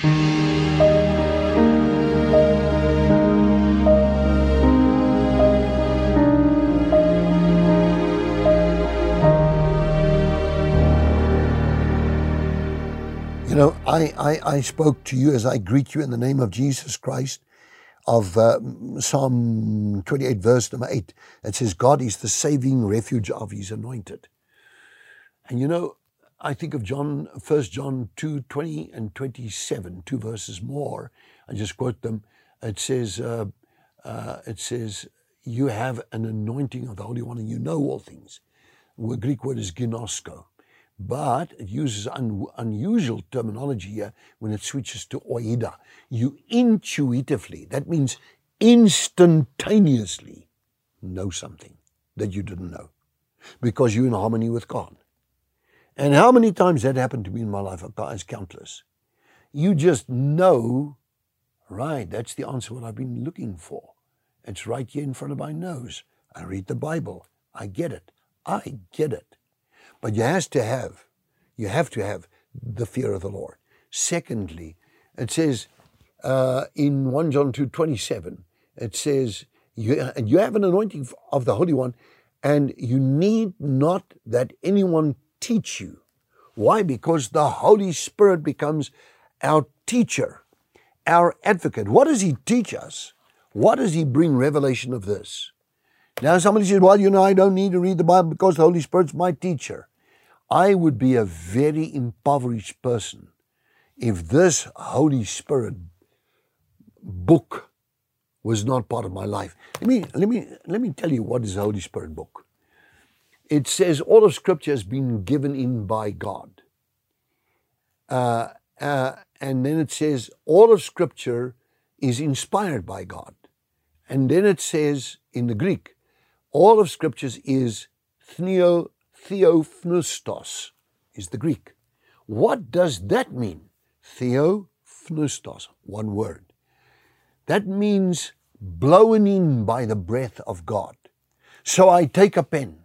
You know, I, I, I spoke to you as I greet you in the name of Jesus Christ of uh, Psalm 28, verse number 8. It says, God is the saving refuge of his anointed. And you know, I think of John, 1 John 2, 20 and 27, two verses more. I just quote them. It says, uh, uh, it says, you have an anointing of the Holy One and you know all things. The Greek word is ginosko but it uses un, unusual terminology here when it switches to oida. You intuitively, that means instantaneously, know something that you didn't know because you're in harmony with God. And how many times that happened to me in my life is countless. You just know, right, that's the answer what I've been looking for. It's right here in front of my nose. I read the Bible. I get it. I get it. But you have to have, you have to have the fear of the Lord. Secondly, it says uh, in 1 John 2 27, it says, you, you have an anointing of the Holy One, and you need not that anyone teach you. Why? Because the Holy Spirit becomes our teacher, our advocate. What does He teach us? What does He bring revelation of this? Now, somebody says, Well, you know, I don't need to read the Bible because the Holy Spirit's my teacher. I would be a very impoverished person if this Holy Spirit book was not part of my life. Let me, let me, let me tell you what is the Holy Spirit book. It says all of Scripture has been given in by God. Uh, uh, and then it says all of Scripture is inspired by God. And then it says in the Greek, all of Scriptures is theo Theopneustos is the Greek. What does that mean? Theopneustos, one word. That means blown in by the breath of God. So I take a pen,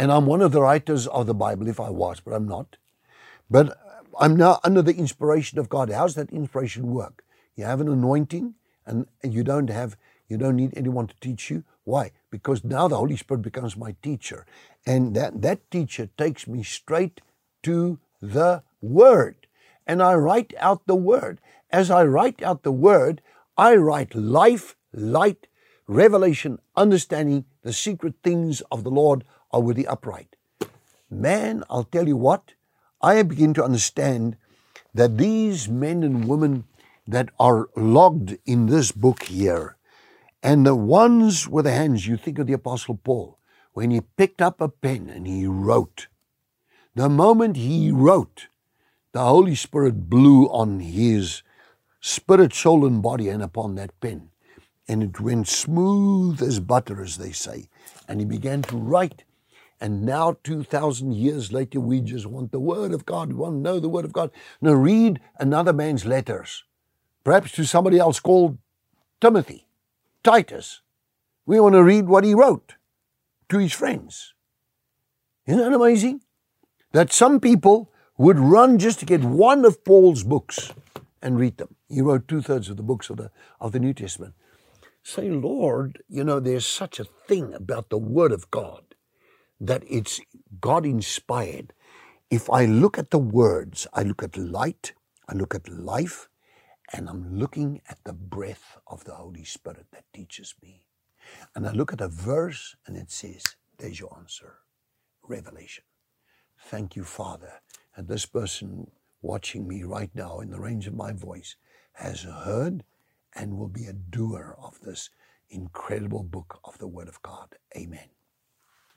and I'm one of the writers of the Bible, if I was, but I'm not. But I'm now under the inspiration of God. How's that inspiration work? You have an anointing, and you don't have you don't need anyone to teach you. Why? Because now the Holy Spirit becomes my teacher. And that, that teacher takes me straight to the Word. And I write out the Word. As I write out the Word, I write life, light, revelation, understanding the secret things of the Lord are with the upright. Man, I'll tell you what, I begin to understand that these men and women that are logged in this book here, and the ones with the hands, you think of the Apostle Paul, when he picked up a pen and he wrote. The moment he wrote, the Holy Spirit blew on his spirit, soul, and body and upon that pen. And it went smooth as butter, as they say. And he began to write. And now, 2,000 years later, we just want the Word of God. We want to know the Word of God. Now, read another man's letters, perhaps to somebody else called Timothy. Titus. We want to read what he wrote to his friends. Isn't that amazing? That some people would run just to get one of Paul's books and read them. He wrote two thirds of the books of the, of the New Testament. Say, Lord, you know, there's such a thing about the Word of God that it's God inspired. If I look at the words, I look at light, I look at life, and I'm looking at the breath of the Holy Spirit that teaches me. And I look at a verse and it says, There's your answer. Revelation. Thank you, Father. And this person watching me right now in the range of my voice has heard and will be a doer of this incredible book of the Word of God. Amen.